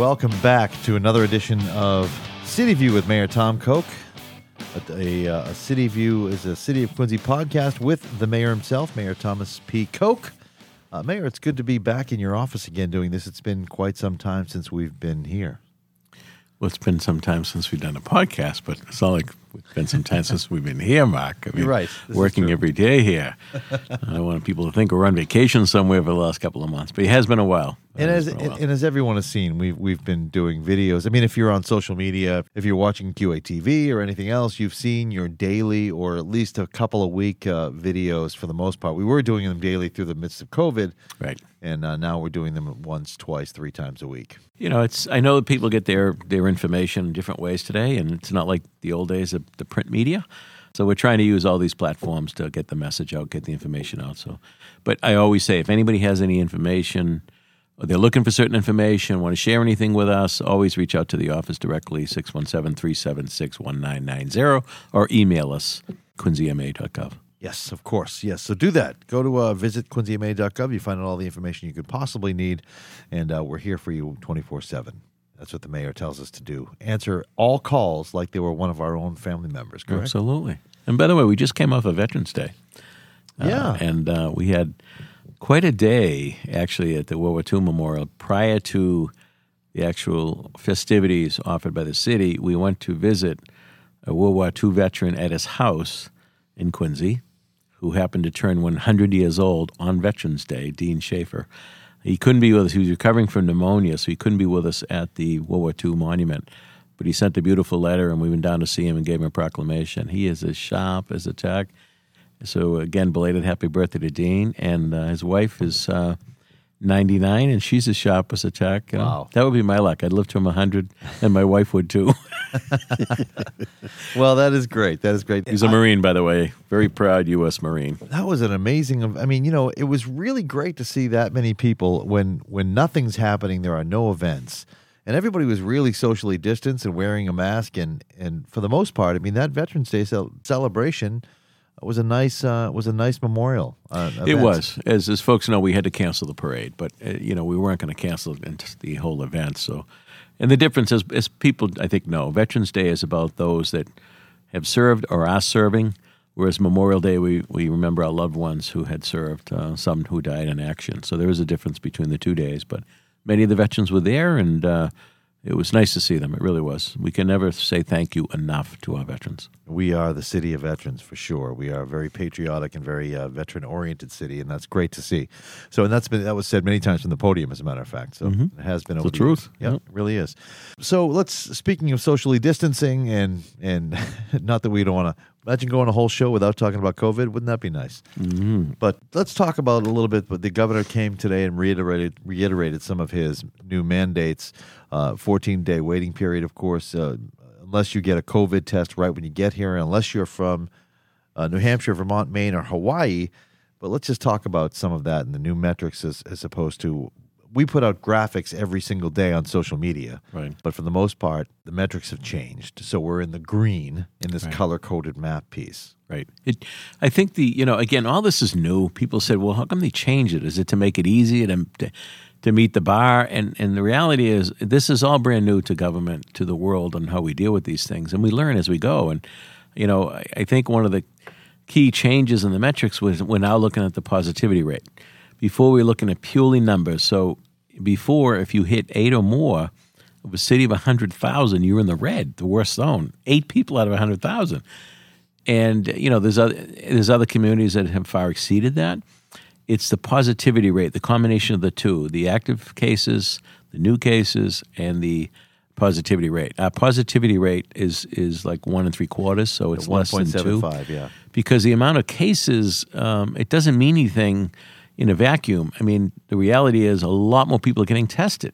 Welcome back to another edition of City View with Mayor Tom Koch. A, a, uh, a City View is a City of Quincy podcast with the mayor himself, Mayor Thomas P. Koch. Uh, mayor, it's good to be back in your office again doing this. It's been quite some time since we've been here. Well, it's been some time since we've done a podcast, but it's not like it's been some time since we've been here, Mark. I mean, You're right. This working every day here. I don't want people to think we're on vacation somewhere for the last couple of months, but it has been a while. And as, and, as everyone has seen, we've we've been doing videos. I mean, if you're on social media, if you're watching QATV or anything else, you've seen your daily or at least a couple of week uh, videos for the most part. We were doing them daily through the midst of COVID, right? And uh, now we're doing them once, twice, three times a week. You know, it's I know that people get their their information in different ways today, and it's not like the old days of the print media. So we're trying to use all these platforms to get the message out, get the information out. So, but I always say, if anybody has any information they're looking for certain information, want to share anything with us, always reach out to the office directly, 617 376 1990, or email us, quincyma.gov. Yes, of course. Yes. So do that. Go to uh, visit quincyma.gov. You find out all the information you could possibly need, and uh, we're here for you 24 7. That's what the mayor tells us to do. Answer all calls like they were one of our own family members, correct? Absolutely. And by the way, we just came off of Veterans Day. Uh, yeah. And uh, we had quite a day actually at the World War II Memorial prior to the actual festivities offered by the city. We went to visit a World War II veteran at his house in Quincy, who happened to turn 100 years old on Veterans Day, Dean Schaefer. He couldn't be with us. He was recovering from pneumonia, so he couldn't be with us at the World War II monument. But he sent a beautiful letter, and we went down to see him and gave him a proclamation. He is as sharp as a tack. So again, belated happy birthday to Dean, and uh, his wife is uh, 99, and she's as sharp as a tack. You know? Wow, that would be my luck. I'd live to him 100, and my wife would too. well, that is great. That is great. He's a Marine, by the way. Very proud U.S. Marine. That was an amazing. I mean, you know, it was really great to see that many people when when nothing's happening. There are no events and everybody was really socially distanced and wearing a mask and and for the most part i mean that veterans day celebration was a nice uh, was a nice memorial. Uh, it was, as as folks know, we had to cancel the parade, but uh, you know we weren't going to cancel the whole event. So, and the difference is, as people I think know, Veterans Day is about those that have served or are serving, whereas Memorial Day we we remember our loved ones who had served, uh, some who died in action. So there is a difference between the two days, but many of the veterans were there and uh, it was nice to see them. It really was. We can never say thank you enough to our veterans. We are the city of veterans for sure. We are a very patriotic and very uh, veteran oriented city, and that's great to see. So, and that's been that was said many times from the podium, as a matter of fact. So mm-hmm. it has been the, the truth. Yeah, yep. it really is. So let's speaking of socially distancing and and not that we don't want to Imagine going a whole show without talking about COVID. Wouldn't that be nice? Mm-hmm. But let's talk about a little bit. But the governor came today and reiterated reiterated some of his new mandates. Uh, 14 day waiting period, of course, uh, unless you get a COVID test right when you get here, unless you're from uh, New Hampshire, Vermont, Maine, or Hawaii. But let's just talk about some of that and the new metrics as, as opposed to we put out graphics every single day on social media. Right. But for the most part, the metrics have changed. So we're in the green in this right. color coded map piece. Right. It, I think the, you know, again, all this is new. People said, well, how come they change it? Is it to make it easy to, to, to meet the bar? And, and the reality is, this is all brand new to government, to the world, and how we deal with these things. And we learn as we go. And, you know, I, I think one of the key changes in the metrics was we're now looking at the positivity rate before we are looking at purely numbers. So before, if you hit eight or more of a city of 100,000, you're in the red, the worst zone. Eight people out of 100,000. And, you know, there's other, there's other communities that have far exceeded that. It's the positivity rate, the combination of the two, the active cases, the new cases, and the positivity rate. Our positivity rate is is like one and three quarters, so it's less than two. Yeah, because the amount of cases, um, it doesn't mean anything in a vacuum. I mean, the reality is a lot more people are getting tested.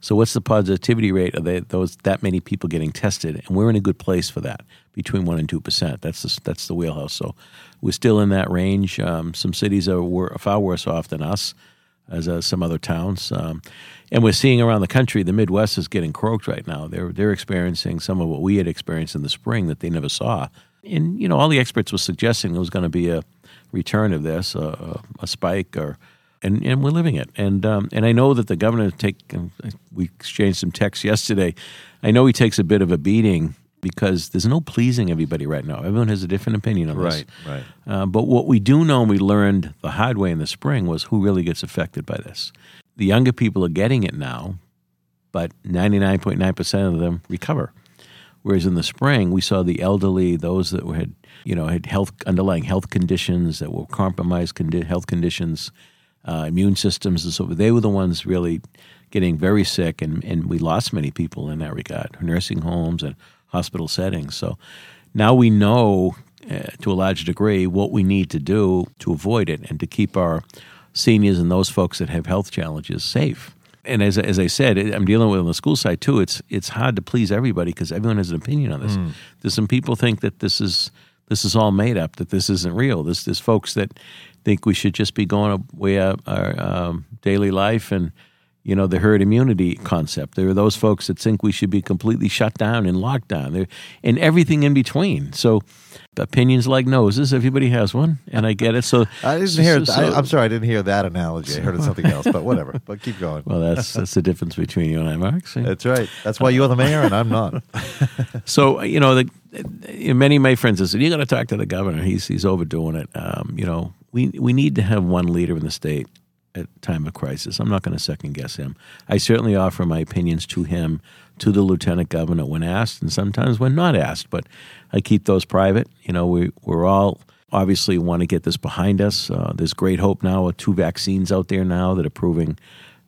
So what's the positivity rate of those that many people getting tested? And we're in a good place for that, between one and two percent. That's the, that's the wheelhouse. So we're still in that range. Um, some cities are, are, far worse off than us, as uh, some other towns. Um, and we're seeing around the country, the Midwest is getting croaked right now. They're they're experiencing some of what we had experienced in the spring that they never saw. And you know, all the experts were suggesting it was going to be a return of this, a, a spike or and, and we're living it. And um, and I know that the governor take. We exchanged some texts yesterday. I know he takes a bit of a beating because there's no pleasing everybody right now. Everyone has a different opinion on this. Right, right. Uh, but what we do know, and we learned the hard way in the spring, was who really gets affected by this. The younger people are getting it now, but 99.9% of them recover. Whereas in the spring, we saw the elderly, those that had, you know, had health underlying health conditions that were compromised condi- health conditions, uh, immune systems, and so forth. they were the ones really getting very sick, and, and we lost many people in that regard, nursing homes and hospital settings. So now we know uh, to a large degree what we need to do to avoid it and to keep our seniors and those folks that have health challenges safe. And as, as I said, I'm dealing with on the school side too. It's it's hard to please everybody because everyone has an opinion on this. Mm. There's some people think that this is this is all made up, that this isn't real. There's, there's folks that think we should just be going away our, our um, daily life and you know, the herd immunity concept. There are those folks that think we should be completely shut down and locked down, there, and everything in between. So, opinions like noses. Everybody has one, and I get it. So I didn't hear. So, I, am sorry, I didn't hear that analogy. I heard it something else, but whatever. But keep going. Well, that's that's the difference between you and I, Mark. See? That's right. That's why you're the mayor and I'm not. so you know, the, many of my friends have said you got to talk to the governor. He's he's overdoing it. Um, you know, we we need to have one leader in the state at time of crisis. I'm not going to second guess him. I certainly offer my opinions to him, to the lieutenant governor when asked, and sometimes when not asked. But I keep those private. You know, we we're all obviously want to get this behind us. Uh, there's great hope now. With two vaccines out there now that are proving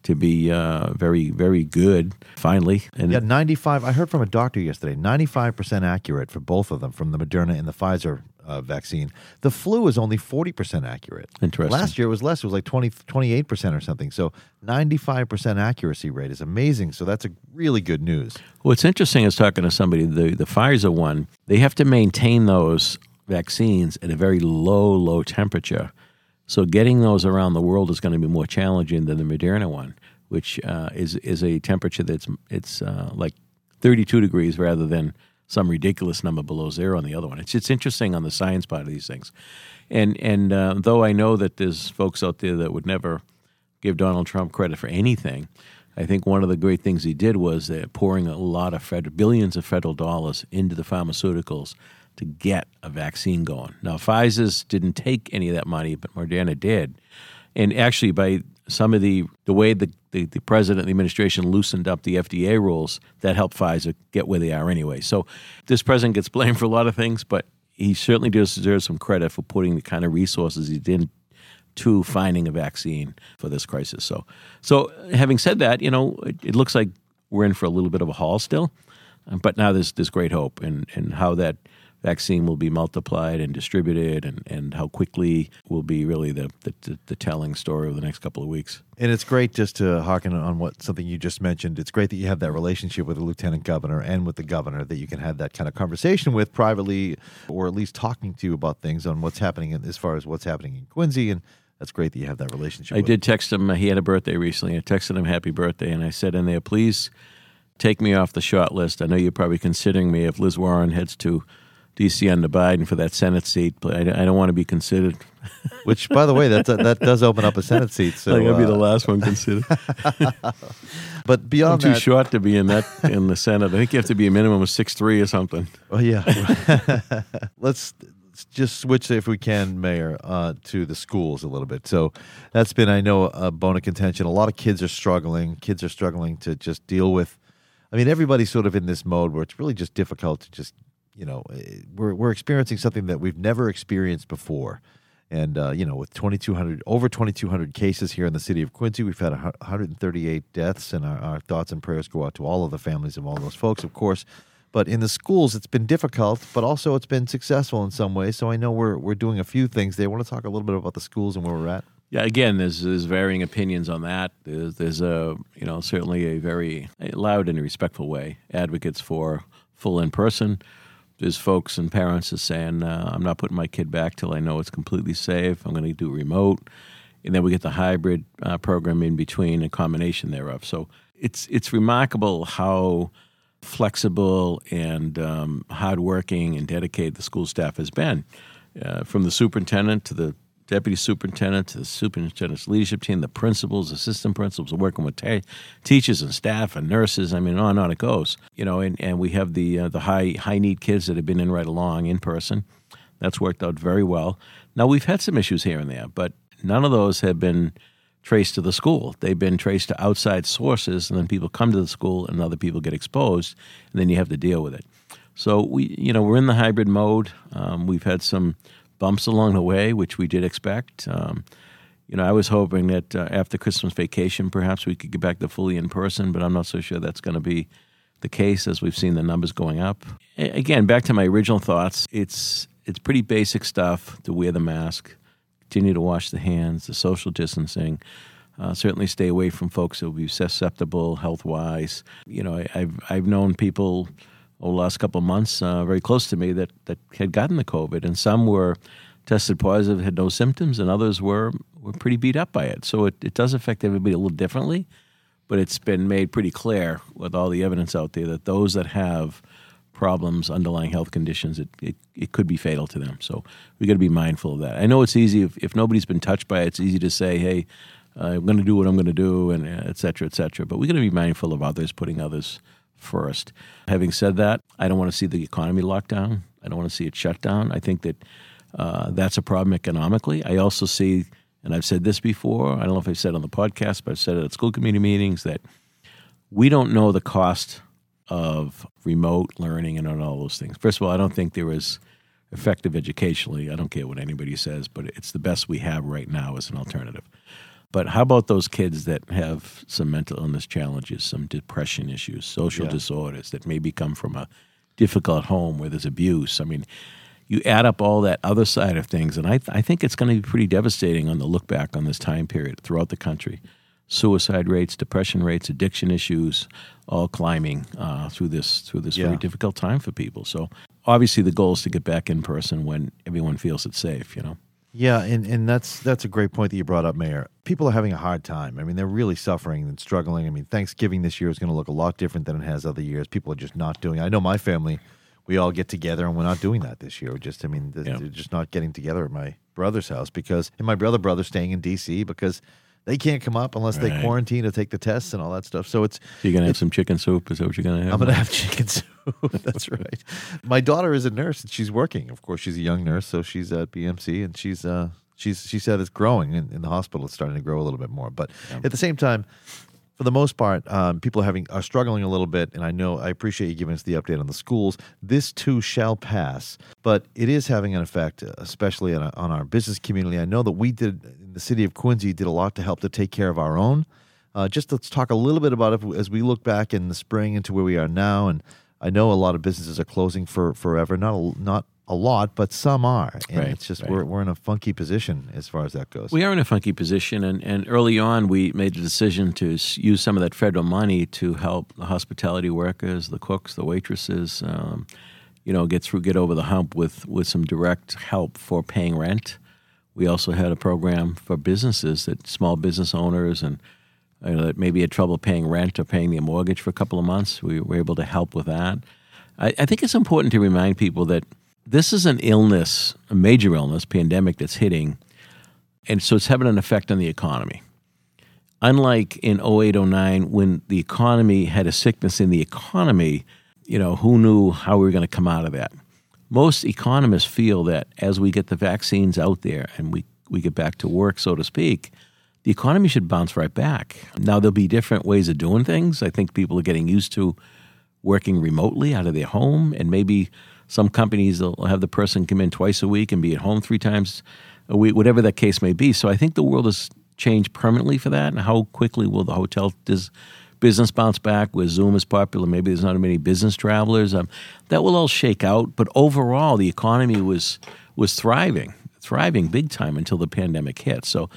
to be uh, very, very good. Finally, and yeah, 95. I heard from a doctor yesterday. 95 percent accurate for both of them, from the Moderna and the Pfizer uh, vaccine. The flu is only 40% accurate. Interesting. Last year it was less. It was like 20, 28% or something. So 95% accuracy rate is amazing. So that's a really good news. What's interesting is talking to somebody, the, the Pfizer one, they have to maintain those vaccines at a very low, low temperature. So getting those around the world is going to be more challenging than the Moderna one, which uh, is, is a temperature that's it's uh, like 32 degrees rather than – some ridiculous number below zero on the other one. It's it's interesting on the science part of these things, and and uh, though I know that there's folks out there that would never give Donald Trump credit for anything, I think one of the great things he did was that pouring a lot of federal, billions of federal dollars into the pharmaceuticals to get a vaccine going. Now Pfizer's didn't take any of that money, but Moderna did, and actually by some of the the way the, the, the president and the administration loosened up the FDA rules that helped Pfizer get where they are anyway. So this president gets blamed for a lot of things, but he certainly does deserve some credit for putting the kind of resources he did to finding a vaccine for this crisis. So, so having said that, you know, it, it looks like we're in for a little bit of a haul still, but now there's this great hope, and and how that vaccine will be multiplied and distributed and, and how quickly will be really the, the, the telling story of the next couple of weeks. And it's great just to harken on what something you just mentioned. It's great that you have that relationship with the lieutenant governor and with the governor that you can have that kind of conversation with privately or at least talking to you about things on what's happening in, as far as what's happening in Quincy and that's great that you have that relationship. I did text him. He had a birthday recently. I texted him happy birthday, and I said in there, please take me off the short list. I know you're probably considering me if Liz Warren heads to DC under Biden for that Senate seat, but I, I don't want to be considered. Which, by the way, that that does open up a Senate seat. So I'm gonna be the uh, last one considered. but beyond I'm too that, short to be in that in the Senate. I think you have to be a minimum of six three or something. Oh yeah. let's just switch, if we can, Mayor, uh, to the schools a little bit. So that's been, I know, a bone of contention. A lot of kids are struggling. Kids are struggling to just deal with. I mean, everybody's sort of in this mode where it's really just difficult to just you know, eh, we're we're experiencing something that we've never experienced before. And uh, you know, with 2,200 over 2,200 cases here in the city of Quincy, we've had 138 deaths, and our, our, thoughts and prayers go out to all of the families of all those folks, of course. But in the schools, it's been difficult, but also it's been successful in some ways. So I know we're we're doing a few things there. I want to talk a little bit about the schools and where we're at. Yeah, again, there's, there's varying opinions on that. There's, there's a you know certainly a very loud and respectful way advocates for full in person there's folks and parents are saying, uh, I'm not putting my kid back till I know it's completely safe. I'm going to do remote. And then we get the hybrid uh, program in between, a combination thereof. So it's, it's remarkable how flexible and um, hardworking and dedicated the school staff has been. Uh, from the superintendent to the deputy superintendent to the superintendent's leadership team, the principals, assistant principals, are working with teachers and staff and nurses. I mean, on and on it goes. You know, and, and we have the uh, the high high need kids that have been in right along in person. That's worked out very well. Now we've had some issues here and there, but none of those have been traced to the school. They've been traced to outside sources, and then people come to the school, and other people get exposed, and then you have to deal with it. So we, you know, we're in the hybrid mode. Um, we've had some bumps along the way, which we did expect. Um, you know, I was hoping that uh, after Christmas vacation, perhaps we could get back to fully in person, but I'm not so sure that's going to be the case as we've seen the numbers going up. Again, back to my original thoughts, it's it's pretty basic stuff to wear the mask, continue to wash the hands, the social distancing. Uh, certainly, stay away from folks who will be susceptible health wise. You know, I, I've I've known people over the last couple of months, uh, very close to me, that, that had gotten the COVID, and some were tested positive, had no symptoms, and others were, were pretty beat up by it. So it, it does affect everybody a little differently, but it's been made pretty clear with all the evidence out there that those that have problems, underlying health conditions, it, it, it could be fatal to them. So we got to be mindful of that. I know it's easy if, if nobody's been touched by it, it's easy to say, hey, I'm going to do what I'm going to do, and uh, et cetera, et cetera. But we got to be mindful of others, putting others first. Having said that, I don't want to see the economy locked down. I don't want to see it shut down. I think that uh, that's a problem economically. I also see, and I've said this before, I don't know if I've said on the podcast, but I've said it at school committee meetings that we don't know the cost of remote learning and all those things. First of all, I don't think there is effective educationally. I don't care what anybody says, but it's the best we have right now as an alternative. But how about those kids that have some mental illness challenges, some depression issues, social Yeah. disorders that maybe come from a difficult home where there's abuse? I mean, you add up all that other side of things, and I, I think it's going to be pretty devastating on the look back on this time period throughout the country. Suicide rates, depression rates, addiction issues, all climbing uh, through this through this Yeah. very difficult time for people. So obviously, the goal is to get back in person when everyone feels it's safe. You know. Yeah, and, and that's that's a great point that you brought up, Mayor. People are having a hard time. I mean, they're really suffering and struggling. I mean, Thanksgiving this year is going to look a lot different than it has other years. People are just not doing. I know my family, we all get together, and we're not doing that this year. We're just, I mean, th- Yeah. they're just not getting together at my brother's house because, and my brother brother's staying in D.C. because they can't come up unless they quarantine or take the tests and all that stuff. So it's So you're gonna have some chicken soup? Is that what you're gonna have? I'm going to have chicken soup. That's right. My daughter is a nurse and she's working. Of course, she's a young nurse, so she's at BMC and she's uh she's she said it's growing in, in the hospital. It's starting to grow a little bit more. But at the same time, for the most part, um, people are having are struggling a little bit. And I know I appreciate you giving us the update on the schools. This too shall pass, but it is having an effect, especially on, on our business community. I know that we did the city of Quincy did a lot to help to take care of our own. Uh, just let's talk a little bit about it as we look back in the spring into where we are now. And I know a lot of businesses are closing for forever. Not a, not a lot, but some are. And Right, it's just right. we're we're in a funky position as far as that goes. We are in a funky position, and, and early on, we made the decision to use some of that federal money to help the hospitality workers, the cooks, the waitresses, um, you know, get through, get over the hump with, with some direct help for paying rent. We also had a program for businesses that small business owners and you know, that maybe had trouble paying rent or paying their mortgage for a couple of months. We were able to help with that. I, I think it's important to remind people that this is an illness, a major illness, pandemic that's hitting and so it's having an effect on the economy. Unlike in 08, 09, when the economy had a sickness in the economy, you know, who knew how we were going to come out of that? Most economists feel that as we get the vaccines out there and we, we get back to work, so to speak, the economy should bounce right back. Now, there'll be different ways of doing things. I think people are getting used to working remotely out of their home, and maybe some companies will have the person come in twice a week and be at home three times a week, whatever that case may be. So I think the world has changed permanently for that. And how quickly will the hotel dis- business bounce back? Where Zoom is popular, maybe there's not as many business travelers. Um, that will all shake out. But overall, the economy was was thriving, thriving big time until the pandemic hit. So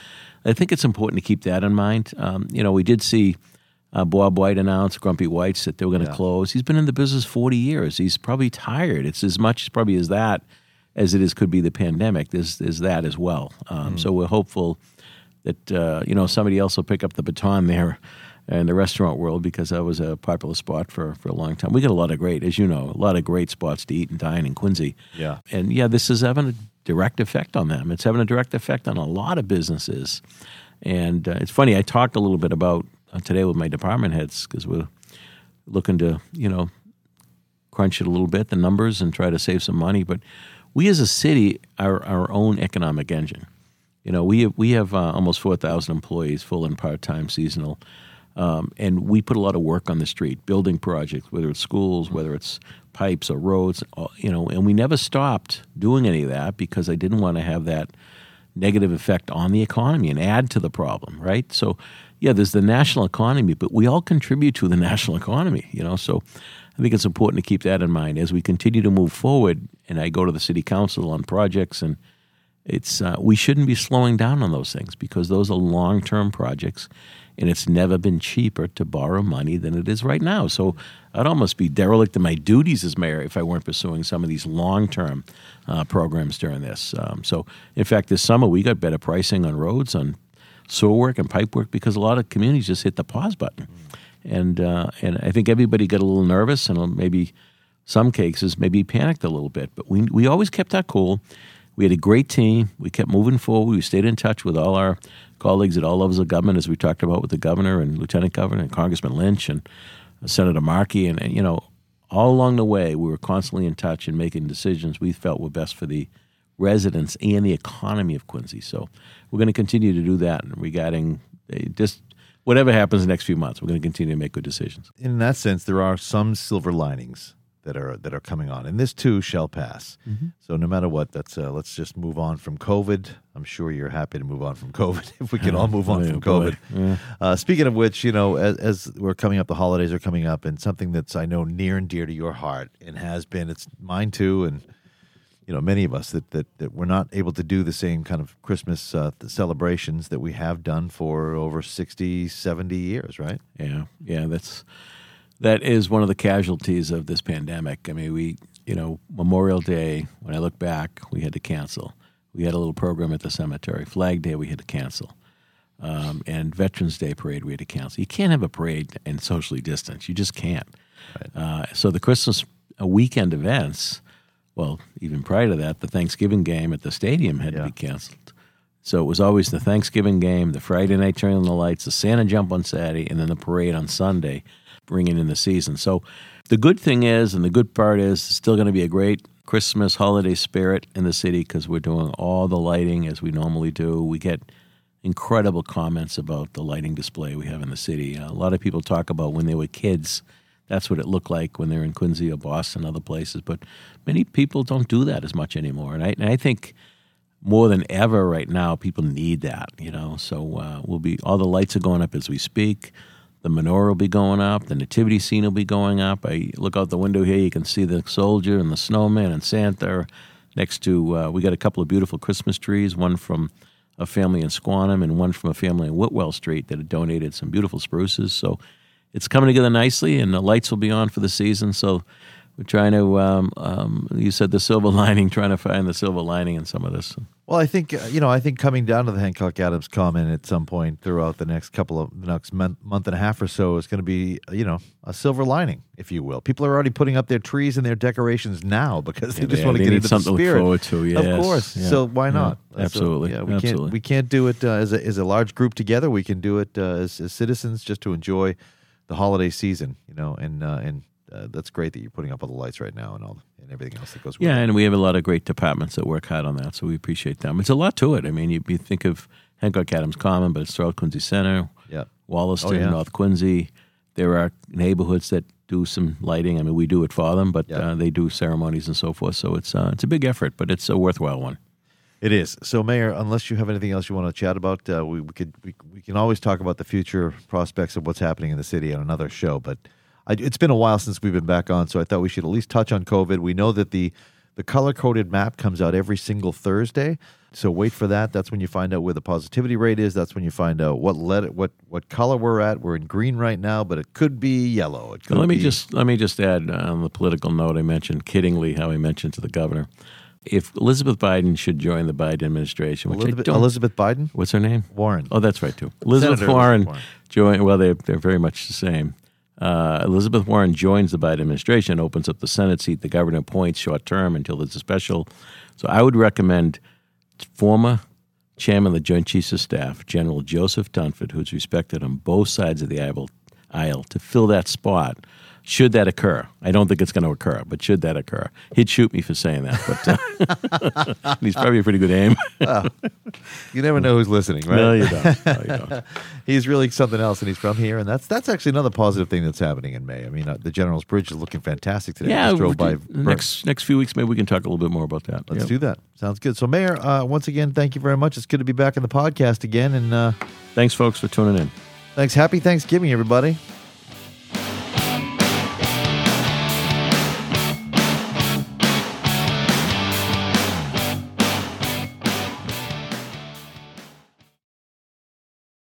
I think it's important to keep that in mind. Um, you know, we did see uh, Bob White announced, Grumpy Whites, that they were going to Yeah. close. He's been in the business 40 years. He's probably tired. It's as much probably as that as it is could be the pandemic. There's, there's that as well. Um, So we're hopeful that, uh, you know, somebody else will pick up the baton there in the restaurant world because that was a popular spot for, for a long time. We got a lot of great, as you know, a lot of great spots to eat and dine in Quincy. Yeah. And yeah, this is having a direct effect on them. It's having a direct effect on a lot of businesses. And uh, it's funny, I talked a little bit about uh, today with my department heads because we're looking to, you know, crunch it a little bit, the numbers, and try to save some money. But we as a city are our own economic engine. You know, we have, we have uh, almost 4,000 employees, full and part time, seasonal. Um, and we put a lot of work on the street, building projects, whether it's schools, whether it's pipes or roads, you know, and we never stopped doing any of that because I didn't want to have that negative effect on the economy and add to the problem, right? So, yeah, there's the national economy, but we all contribute to the national economy, you know. So, I think it's important to keep that in mind as we continue to move forward. And I go to the city council on projects, and it's uh, we shouldn't be slowing down on those things because those are long term projects, and it's never been cheaper to borrow money than it is right now. So I'd almost be derelict in my duties as mayor if I weren't pursuing some of these long term uh, programs during this. Um, so, in fact, this summer we got better pricing on roads, on sewer work, and pipe work because a lot of communities just hit the pause button. And, uh, and I think everybody got a little nervous and maybe some cases maybe panicked a little bit. But we, we always kept our cool. We had a great team. We kept moving forward. We stayed in touch with all our colleagues at all levels of government, as we talked about with the governor and lieutenant governor and Congressman Lynch and Senator Markey. And, and, you know, all along the way, we were constantly in touch and making decisions we felt were best for the residents and the economy of Quincy. So we're going to continue to do that regarding just whatever happens in the next few months. We're going to continue to make good decisions. In that sense, there are some silver linings that are that are coming on, and this too shall pass. Mm-hmm. So no matter what, that's uh, let's just move on from COVID. I'm sure you're happy to move on from COVID if we can all move on from COVID. Yeah. Uh, speaking of which, you know, as, as, we're coming up, the holidays are coming up, and something that's I know near and dear to your heart and has been, it's mine too, and you know many of us that that, that we're not able to do the same kind of christmas uh, celebrations that we have done for over 60 70 years right yeah yeah that's that is one of the casualties of this pandemic. I mean we you know memorial day when i look back we had to cancel. We had a little program at the cemetery. Flag day we had to cancel. Um, and veterans day parade we had to cancel. You can't have a parade and socially distance you just can't. Right. uh, so the christmas weekend events well, even prior to that, the Thanksgiving game at the stadium had yeah. to be canceled. So it was always the Thanksgiving game, the Friday night turning on the lights, the Santa jump on Saturday, and then the parade on Sunday, bringing in the season. So the good thing is, and the good part is, it's still going to be a great Christmas holiday spirit in the city because we're doing all the lighting as we normally do. We get incredible comments about the lighting display we have in the city. a lot of people talk about when they were kids that's what it looked like when they're in Quincy or Boston, other places. But many people don't do that as much anymore, and I, and I think more than ever right now, people need that. You know, so uh, we'll be all the lights are going up as we speak. The menorah will be going up. The nativity scene will be going up. I look out the window here; you can see the soldier and the snowman and Santa. Next to, uh, we got a couple of beautiful Christmas trees. One from a family in Squantum and one from a family in Whitwell Street that had donated some beautiful spruces. So it's coming together nicely, and the lights will be on for the season. So we're trying to. Um, um, you said the silver lining, trying to find the silver lining in some of this. Well, I think uh, you know. I think coming down to the Hancock Adams Common at some point throughout the next couple of the next month, month and a half or so is going to be you know a silver lining, if you will. People are already putting up their trees and their decorations now because they yeah, just want to get into something the spirit. to look forward to. Yes. Of course. Yeah. So why not? Yeah, absolutely. So, yeah, we absolutely. can't we can't do it uh, as a as a large group together. We can do it uh, as, as citizens just to enjoy the holiday season, you know, and uh, and uh, that's great that you're putting up all the lights right now and all and everything else that goes. with it. Yeah, it. and we have a lot of great departments that work hard on that, so we appreciate them. It's a lot to it. I mean, you, you think of Hancock Adams Common, but it's throughout Quincy Center, yeah, Wollaston, oh, yeah. North Quincy. There are neighborhoods that do some lighting. I mean, we do it for them, but yeah. uh, they do ceremonies and so forth. So it's uh, it's a big effort, but it's a worthwhile one. It is. So, Mayor, unless you have anything else you want to chat about, uh, we, we could we, we can always talk about the future prospects of what's happening in the city on another show. But I, it's been a while since we've been back on, so I thought we should at least touch on COVID. We know that the the color coded map comes out every single Thursday. So wait for that. That's when you find out where the positivity rate is. That's when you find out what let what what color we're at. We're in green right now, but it could be yellow. It could let me be... just let me just add uh, on the political note. I mentioned kiddingly how I mentioned to the governor if Elizabeth Biden should join the Biden administration, which I Elizabeth, don't, Elizabeth Biden? what's her name? Warren. Oh, that's right too. Elizabeth Warren, Warren. join. Well, they they're very much the same. Uh, Elizabeth Warren joins the Biden administration, opens up the Senate seat the governor appoints short term until there's a special. So I would recommend former chairman of the Joint Chiefs of Staff, General Joseph Dunford, who's respected on both sides of the aisle, aisle to fill that spot. Should that occur, I don't think it's going to occur, but should that occur, he'd shoot me for saying that. But uh, he's probably a pretty good aim. You never know who's listening, right? no, you don't. No, you don't. he's really something else, and he's from here, and that's that's actually another positive thing that's happening in May. I mean, uh, the General's Bridge is looking fantastic today. Yeah, just drove we by. do- next next few weeks, maybe we can talk a little bit more about that. Let's Yep. do that. Sounds good. So, Mayor, uh, once again, thank you very much. It's good to be back in the podcast again, and uh, Thanks, folks, for tuning in. thanks. Happy Thanksgiving, everybody.